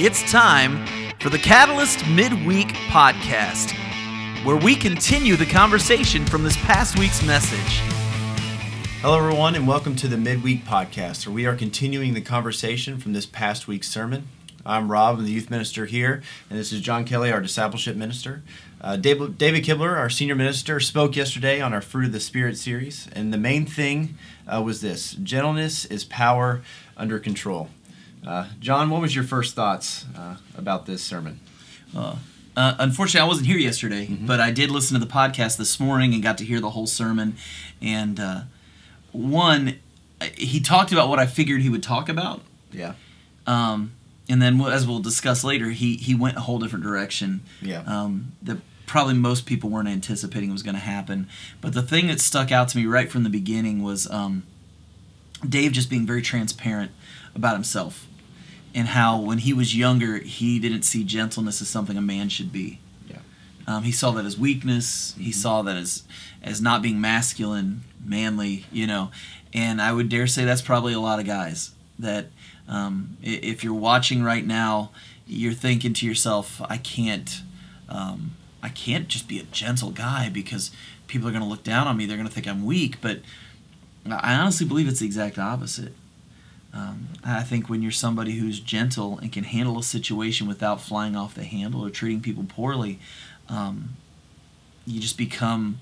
It's time for the Catalyst Midweek Podcast, where we continue the conversation from this past week's message. Hello, everyone, and welcome to the Midweek Podcast, where we are continuing the conversation from this past week's sermon. I'm Rob, I'm the youth minister here, and this is John Kelly, our discipleship minister. Uh, David, David Kibler, our senior minister, spoke yesterday on our Fruit of the Spirit series, and the main thing uh, was this gentleness is power under control. Uh, John, what was your first thoughts uh, about this sermon? Uh, uh, unfortunately, I wasn't here yesterday, mm-hmm. but I did listen to the podcast this morning and got to hear the whole sermon. And uh, one, he talked about what I figured he would talk about. Yeah. Um, and then, as we'll discuss later, he he went a whole different direction. Yeah. Um, that probably most people weren't anticipating was going to happen. But the thing that stuck out to me right from the beginning was um, Dave just being very transparent about himself and how when he was younger he didn't see gentleness as something a man should be. Yeah. Um, he saw that as weakness. He mm-hmm. saw that as as not being masculine, manly, you know. And I would dare say that's probably a lot of guys that um, if you're watching right now, you're thinking to yourself, I can't, um, I can't just be a gentle guy because people are going to look down on me. They're going to think I'm weak. But I honestly believe it's the exact opposite. Um, I think when you're somebody who's gentle and can handle a situation without flying off the handle or treating people poorly, um, you just become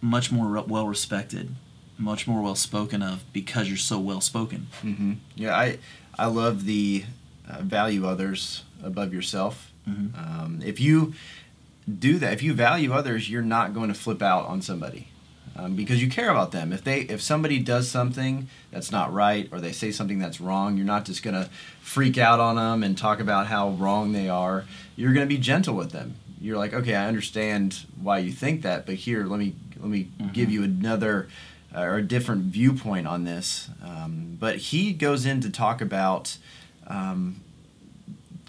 much more re- well respected, much more well spoken of because you're so well spoken. Mm-hmm. Yeah, I I love the uh, value others above yourself. Mm-hmm. Um, if you do that, if you value others, you're not going to flip out on somebody um, because you care about them. If they if somebody does something that's not right or they say something that's wrong, you're not just gonna freak out on them and talk about how wrong they are. You're gonna be gentle with them. You're like, okay, I understand why you think that, but here, let me let me mm-hmm. give you another uh, or a different viewpoint on this. Um, but he goes in to talk about um,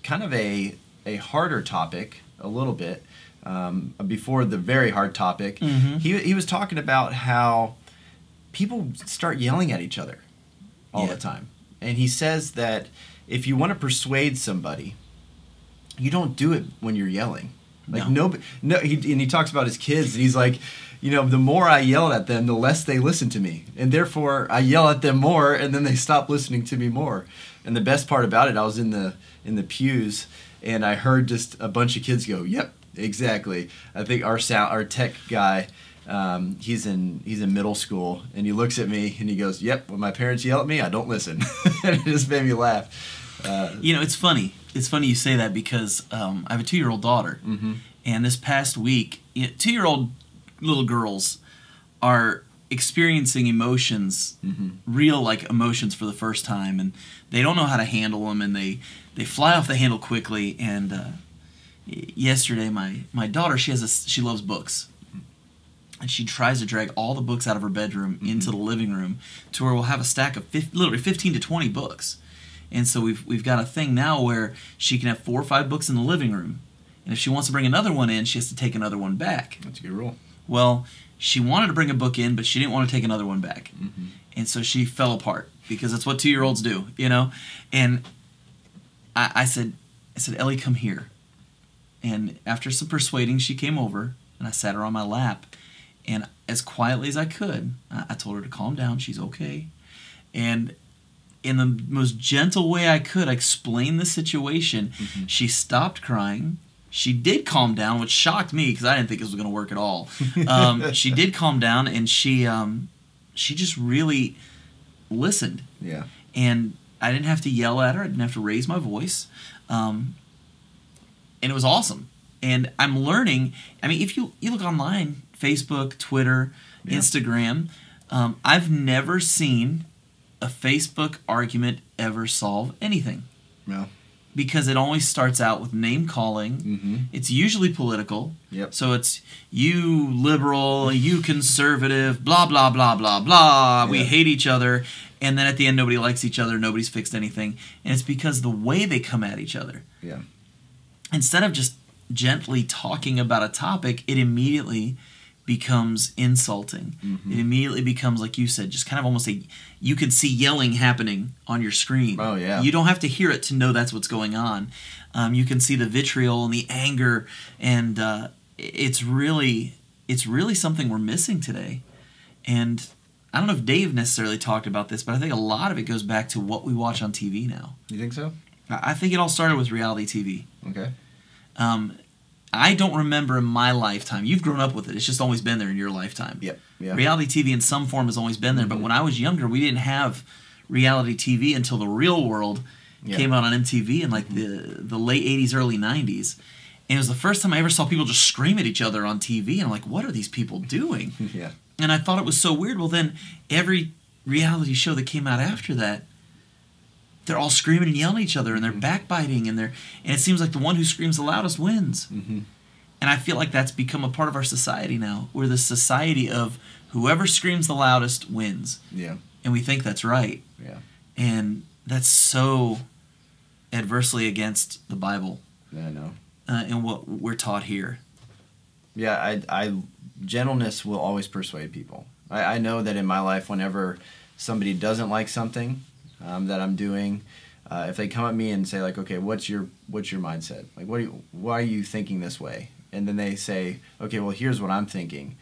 kind of a a harder topic a little bit um, before the very hard topic, mm-hmm. he, he was talking about how people start yelling at each other all yeah. the time. And he says that if you want to persuade somebody, you don't do it when you're yelling. Like no, no, no he, and he talks about his kids, and he's like, you know, the more I yell at them, the less they listen to me, and therefore I yell at them more, and then they stop listening to me more. And the best part about it, I was in the in the pews, and I heard just a bunch of kids go, "Yep, exactly. I think our sound, our tech guy, um, he's in he's in middle school, and he looks at me and he goes, "Yep, when my parents yell at me, I don't listen," and it just made me laugh. Uh, you know, it's funny. It's funny you say that because um, I have a two year old daughter, mm-hmm. and this past week, two year old little girls are experiencing emotions, mm-hmm. real like emotions for the first time, and they don't know how to handle them, and they they fly off the handle quickly, and uh, yesterday my my daughter she has a she loves books. And she tries to drag all the books out of her bedroom mm-hmm. into the living room to where we'll have a stack of 50, literally 15 to 20 books. And so we've we've got a thing now where she can have four or five books in the living room. And if she wants to bring another one in she has to take another one back. That's a good rule. Well she wanted to bring a book in but she didn't want to take another one back. Mm-hmm. and so she fell apart because that's what two year olds do you know? And I, I said i said ellie come here and after some persuading, she came over and I sat her on my lap. And as quietly as I could, I told her to calm down. She's okay. And in the most gentle way I could, I explained the situation. Mm-hmm. She stopped crying. She did calm down, which shocked me because I didn't think this was going to work at all. Um, she did calm down, and she um, she just really listened. Yeah. And I didn't have to yell at her. I didn't have to raise my voice. Um, and it was awesome. And I'm learning. I mean, if you you look online, Facebook, Twitter, yeah. Instagram, um, I've never seen a Facebook argument ever solve anything. No. Because it always starts out with name calling. Mm-hmm. It's usually political. Yep. So it's you liberal, you conservative, blah blah blah blah blah. We hate each other, and then at the end nobody likes each other. Nobody's fixed anything, and it's because the way they come at each other. Yeah instead of just gently talking about a topic, it immediately becomes insulting. Mm-hmm. It immediately becomes, like you said, just kind of almost a. You can see yelling happening on your screen. Oh, yeah. You don't have to hear it to know that's what's going on. Um, you can see the vitriol and the anger, and uh, it's really, it's really something we're missing today. And I don't know if Dave necessarily talked about this, but I think a lot of it goes back to what we watch on TV now. You think so? I think it all started with reality TV. Okay. Um, I don't remember in my lifetime. You've grown up with it. It's just always been there in your lifetime. Yep. Yeah. Reality TV in some form has always been there. But Mhm. when I was younger, we didn't have reality TV until the Real World Yeah. came out on MTV in like the the late '80s, early '90s. And it was the first time I ever saw people just scream at each other on TV. And I'm like, what are these people doing? yeah. And I thought it was so weird. Well, then every reality show that came out after that, they're all screaming and yelling at each other, and they're backbiting, and they're and it seems like the one who screams the loudest wins. Mm-hmm. And I feel like that's become a part of our society now. We're the society of whoever screams the loudest wins, Yeah. and we think that's right, Yeah. and that's so adversely against the Bible Yeah. I know. uh, and what we're taught here. Yeah, I, I gentleness will always persuade people. I, I know that in my life, whenever somebody doesn't like something um, that I'm doing, uh, if they come at me and say like, okay, what's your what's your mindset? Like, what do you, why are you thinking this way? And then they say, okay, well, here's what I'm thinking.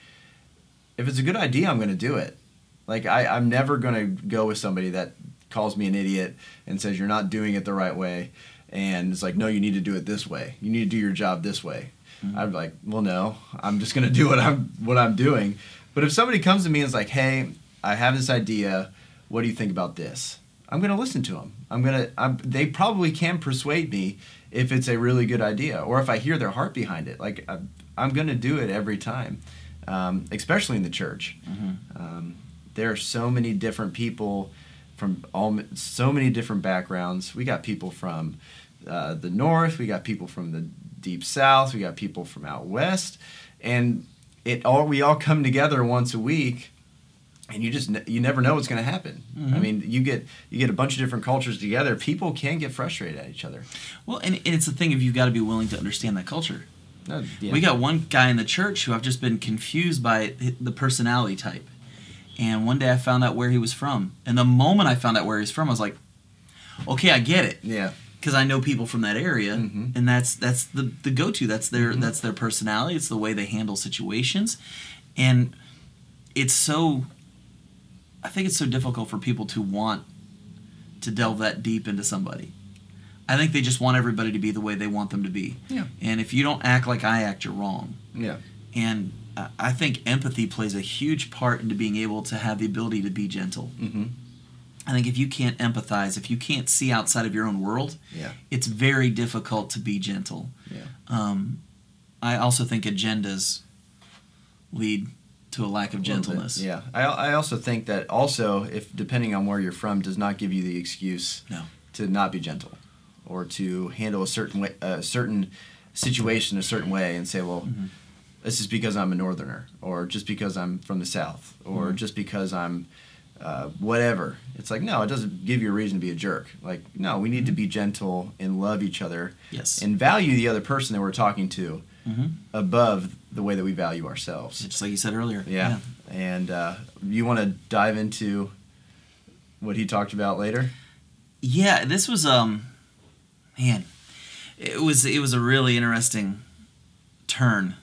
If it's a good idea, I'm going to do it. Like, I, I'm never going to go with somebody that calls me an idiot and says you're not doing it the right way, and it's like, no, you need to do it this way. You need to do your job this way. I'm like, well, no, I'm just gonna do what I'm what I'm doing. But if somebody comes to me and is like, hey, I have this idea. What do you think about this? I'm gonna listen to them. I'm gonna. I'm, they probably can persuade me if it's a really good idea, or if I hear their heart behind it. Like I'm, I'm gonna do it every time, um, especially in the church. Um, there are so many different people from all so many different backgrounds. We got people from uh, the north. We got people from the deep south. We got people from out west, and it all we all come together once a week, and you just you never know what's going to happen. I Mhm. mean, you get you get a bunch of different cultures together. People can get frustrated at each other. Well, and, and it's the thing if you've got to be willing to understand that culture. Uh, yeah. We got one guy in the church who I've just been confused by the personality type. And one day I found out where he was from. And the moment I found out where he's from, I was like, okay, I get it. yeah Because I know people from that area. Mhm. And that's that's the, the go to. That's their Mhm. that's their personality. It's the way they handle situations. And it's so I think it's so difficult for people to want to delve that deep into somebody. I think they just want everybody to be the way they want them to be. Yeah. And if you don't act like I act, you're wrong. yeah And I- think empathy plays a huge part into being able to have the ability to be gentle. mm-hmm. I think if you can't empathize, if you can't see outside of your own world, yeah it's very difficult to be gentle. yeah Um, I also think agendas lead to a lack of little bit, gentleness. Yeah, I, I also think that also if depending on where you're from does not give you the excuse No. to not be gentle or to handle a certain way, a certain situation a certain way and say, well, Mhm. this is because I'm a northerner or just because I'm from the south or Mhm. just because I'm uh, whatever. It's like no, it doesn't give you a reason to be a jerk. Like no, we need to be gentle and love each other Yes. and value the other person that we're talking to hmm above the way that we value ourselves. Just like you said earlier. Yeah. And uh, you want to dive into what he talked about later? Yeah, this was um man, it was it was a really interesting turn.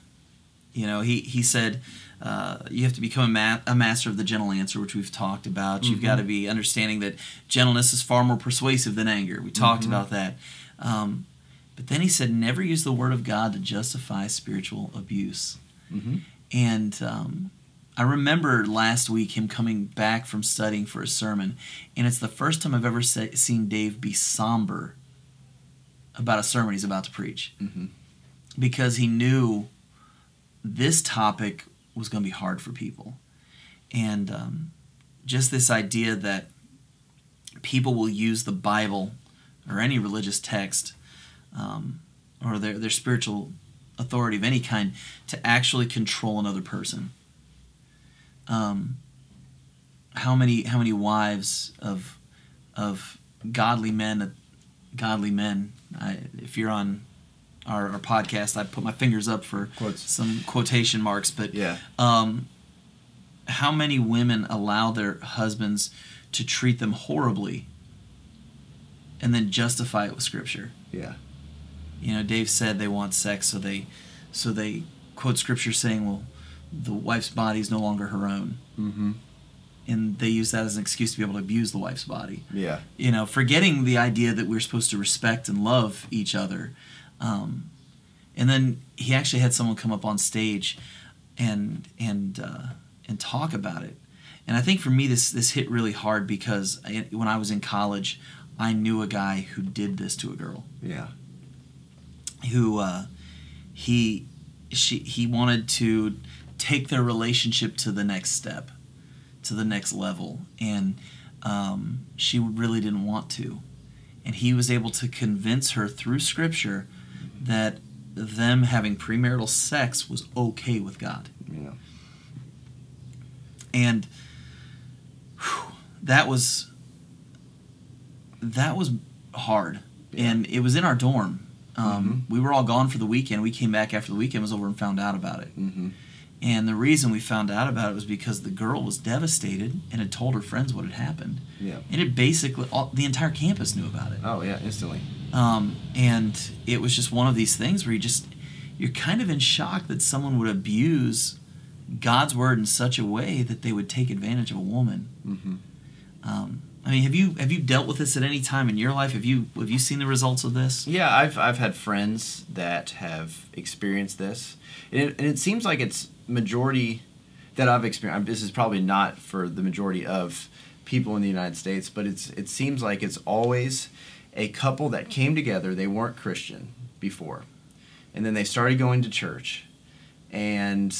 You know, he he said uh, you have to become a, ma- a master of the gentle answer, which we've talked about. You've Mhm. got to be understanding that gentleness is far more persuasive than anger. We talked Mhm. about that. Um, but then he said, never use the word of God to justify spiritual abuse. Mm-hmm. And um, I remember last week him coming back from studying for a sermon, and it's the first time I've ever se- seen Dave be somber about a sermon he's about to preach Mm-hmm. because he knew this topic was going to be hard for people. And um, just this idea that people will use the Bible or any religious text um, or their, their spiritual authority of any kind to actually control another person. Um, how many how many wives of of godly men godly men I, if you're on our, our podcast. I put my fingers up for Quotes. some quotation marks, but Yeah. um, how many women allow their husbands to treat them horribly and then justify it with scripture? Yeah. You know, Dave said they want sex, so they so they quote scripture saying, "Well, the wife's body is no longer her own," Mm-hmm. and they use that as an excuse to be able to abuse the wife's body. Yeah. You know, forgetting the idea that we're supposed to respect and love each other. Um, and then he actually had someone come up on stage and and uh, and talk about it. And I think for me, this this hit really hard because I, when I was in college, I knew a guy who did this to a girl Yeah. Who uh, he she he wanted to take their relationship to the next step, to the next level, and um, she really didn't want to, and he was able to convince her through Scripture that them having premarital sex was okay with God, Yeah. and whew, that was that was hard, Yeah. and it was in our dorm. Um, We were all gone for the weekend. We came back after the weekend was over and found out about it. Mm-hmm. And the reason we found out about it was because the girl was devastated and had told her friends what had happened. Yeah. And it basically, all, the entire campus knew about it. Oh yeah, instantly. Um, and it was just one of these things where you just, you're kind of in shock that someone would abuse God's word in such a way that they would take advantage of a woman. Mm-hmm. Um, I mean, have you have you dealt with this at any time in your life? Have you have you seen the results of this? Yeah, I've I've had friends that have experienced this, and it, and it seems like it's majority that I've experienced. This is probably not for the majority of people in the United States, but it's it seems like it's always a couple that came together. They weren't Christian before, and then they started going to church, and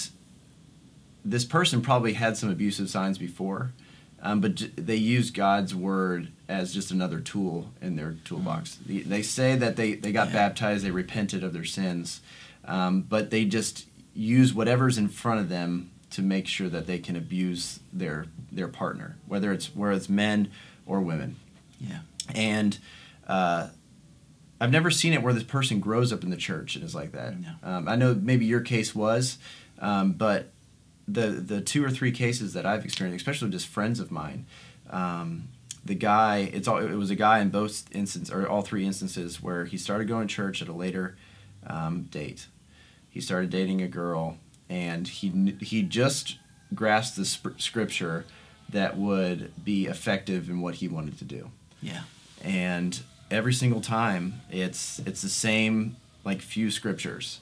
this person probably had some abusive signs before. Um, but j- they use God's word as just another tool in their toolbox. They- They say that they, they got Yeah. baptized, they repented of their sins, um, but they just use whatever's in front of them to make sure that they can abuse their their partner, whether it's whether it's men or women. Yeah. And uh, I've never seen it where this person grows up in the church and is like that. No. Um, I know maybe your case was, um, but the the two or three cases that I've experienced, especially just friends of mine, um, the guy it's all it was a guy in both instances or all three instances where he started going to church at a later um, date. He started dating a girl, and he he just grasped the sp- scripture that would be effective in what he wanted to do Yeah. and every single time it's it's the same like few scriptures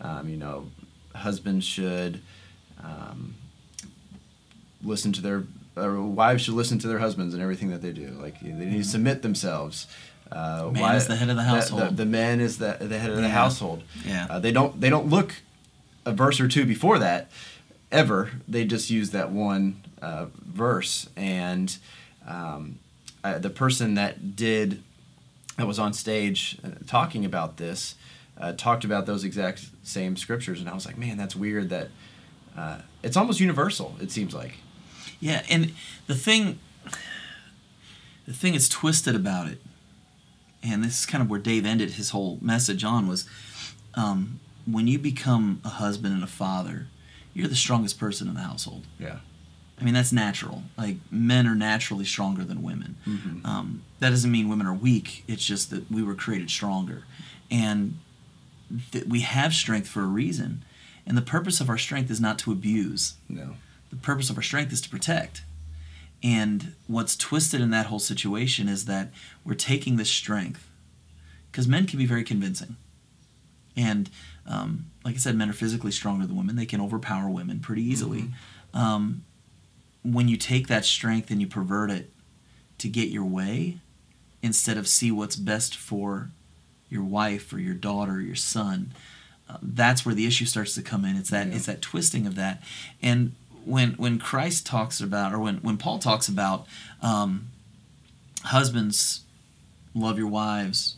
um, you know husbands should um, listen to their or wives should listen to their husbands and everything that they do. Like they need to submit themselves. Uh, Mm-hmm. Man is the head of the household. the, the man is the, the head of the household. Yeah. uh, they don't they don't look a verse or two before that ever. They just use that one uh, verse. And um, the person that did that was on stage uh, talking about this uh, talked about those exact same scriptures. And i was like man that's weird that uh, it's almost universal it seems like Yeah, and the thing, the thing that's twisted about it, and this is kind of where Dave ended his whole message on was, um, when you become a husband and a father, you're the strongest person in the household. yeah I mean, that's natural. Like men are naturally stronger than women. Mhm. Um, that doesn't mean women are weak. It's just that we were created stronger, and that we have strength for a reason. And the purpose of our strength is not to abuse no the purpose of our strength is to protect. And what's twisted in that whole situation is that we're taking this strength because men can be very convincing. And um, like I said, men are physically stronger than women. They can overpower women pretty easily. Um, when you take that strength and you pervert it to get your way, instead of see what's best for your wife or your daughter or your son, that's where the issue starts to come in. It's that Yeah. it's that twisting of that. And when when Christ talks about, or when when Paul talks about, um, husbands love your wives,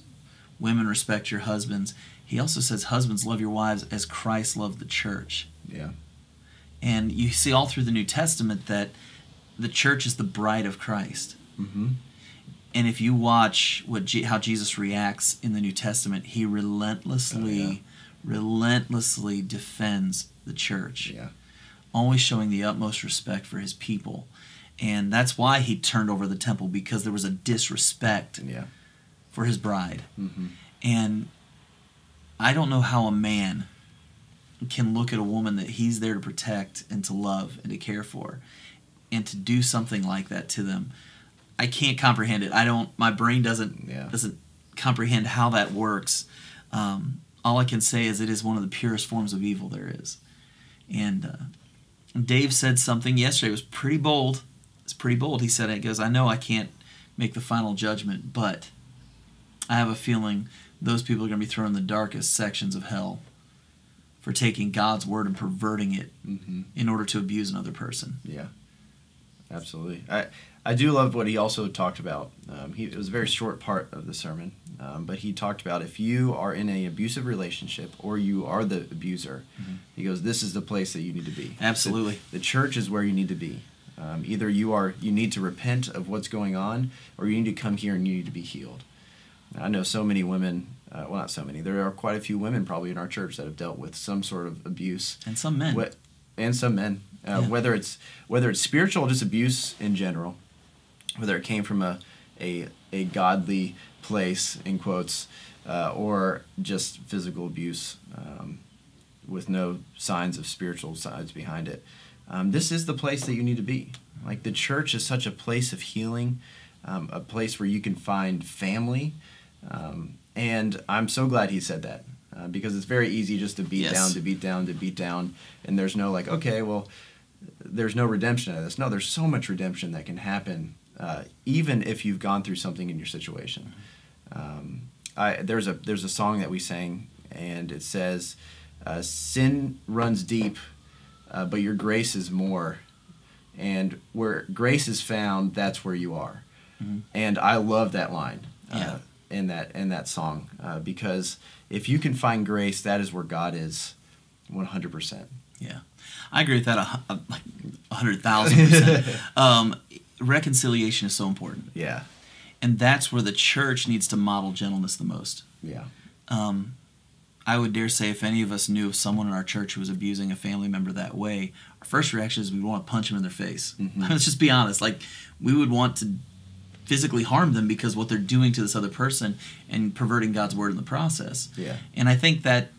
women respect your husbands. He also says husbands love your wives as Christ loved the church. yeah And you see all through the New Testament that the church is the bride of Christ. mm-hmm. and if you watch what G- how Jesus reacts in the New Testament, he relentlessly, Oh, yeah. Relentlessly defends the church, Yeah. always showing the utmost respect for his people, and that's why he turned over the temple because there was a disrespect Yeah. for his bride, hmm and I don't know how a man can look at a woman that he's there to protect and to love and to care for and to do something like that to them. I can't comprehend it. I don't my brain doesn't Yeah. doesn't comprehend how that works. Um, all I can say is it is one of the purest forms of evil there is. And uh, Dave said something yesterday. It was pretty bold. It's pretty bold. He said it goes, I know I can't make the final judgment, but I have a feeling those people are going to be thrown in the darkest sections of hell for taking God's word and perverting it hmm in order to abuse another person. Yeah, absolutely. I I do love what he also talked about. Um, he, it was a very short part of the sermon, um, but he talked about if you are in an abusive relationship or you are the abuser, Mhm. he goes, "This is the place that you need to be." Absolutely. the, the church is where you need to be. Um, either you are you need to repent of what's going on, or you need to come here and you need to be healed. I know so many women. Uh, well, not so many. There are quite a few women probably in our church that have dealt with some sort of abuse And some men. what, and some men, uh, Yeah. whether it's whether it's spiritual, just abuse in general, whether it came from a a, a godly place in quotes, uh, or just physical abuse um, with no signs of spiritual sides behind it. Um, this is the place that you need to be. Like the church is such a place of healing, um, a place where you can find family. Um, and I'm so glad he said that uh, because it's very easy just to beat Yes. down, to beat down, to beat down. And there's no like, okay, well, there's no redemption out of this. No, there's so much redemption that can happen, uh, even if you've gone through something in your situation. Um, I, there's a there's a song that we sang, and it says, uh, "Sin runs deep, uh, but your grace is more." And where grace is found, that's where you are. Mhm. And I love that line uh, Yeah. in that in that song uh, because if you can find grace, that is where God is, one hundred percent. Yeah, I agree with that a, a, like a hundred thousand percent. Um, reconciliation is so important, Yeah, and that's where the church needs to model gentleness the most. yeah, Um, I would dare say, if any of us knew of someone in our church who was abusing a family member that way, our first reaction is we want to punch them in their face. Mhm. Let's just be honest. Like we would want to physically harm them because what they're doing to this other person and perverting God's word in the process. yeah, And I think that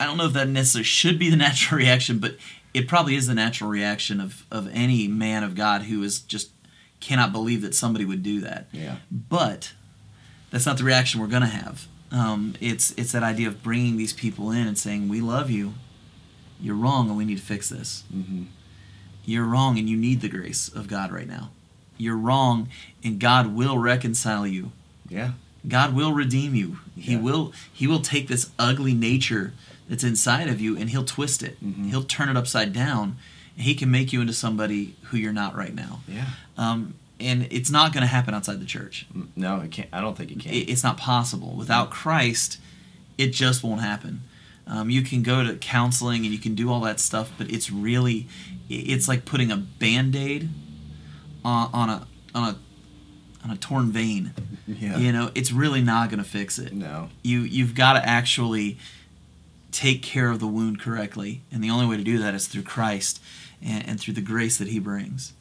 I don't know if that necessarily should be the natural reaction, but it probably is the natural reaction of, of any man of God who is just cannot believe that somebody would do that. yeah, But that's not the reaction we're going to have. Um, it's it's that idea of bringing these people in and saying, "We love you. You're wrong, and we need to fix this. hmm You're wrong, and you need the grace of God right now. You're wrong, and God will reconcile you. yeah, God will redeem you. He will He will take this ugly nature that's inside of you, and He'll twist it. Mhm. He'll turn it upside down. He can make you into somebody who you're not right now. yeah. Um, and it's not going to happen outside the church. Mm, No, it can't. I don't think it can. It- it's not possible without Christ. It just won't happen. Um, you can go to counseling and you can do all that stuff, but it's really, it's like putting a band-aid on, on a on a on a torn vein. yeah. You know, it's really not going to fix it. No. You you've got to actually take care of the wound correctly, and the only way to do that is through Christ and, and through the grace that He brings.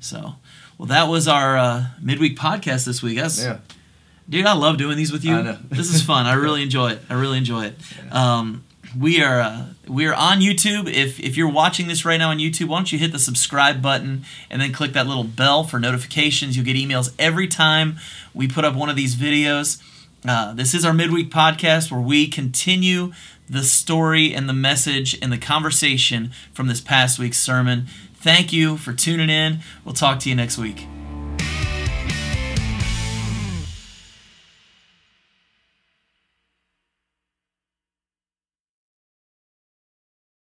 So, well, that was our uh, midweek podcast this week. That's, Yeah. Dude, I love doing these with you. I know. this is fun. I really enjoy it. I really enjoy it. Um, we are uh, we are on YouTube. If if you're watching this right now on YouTube, why don't you hit the subscribe button and then click that little bell for notifications. You'll get emails every time we put up one of these videos. Uh, this is our midweek podcast where we continue the story and the message and the conversation from this past week's sermon. Thank you for tuning in. We'll talk to you next week.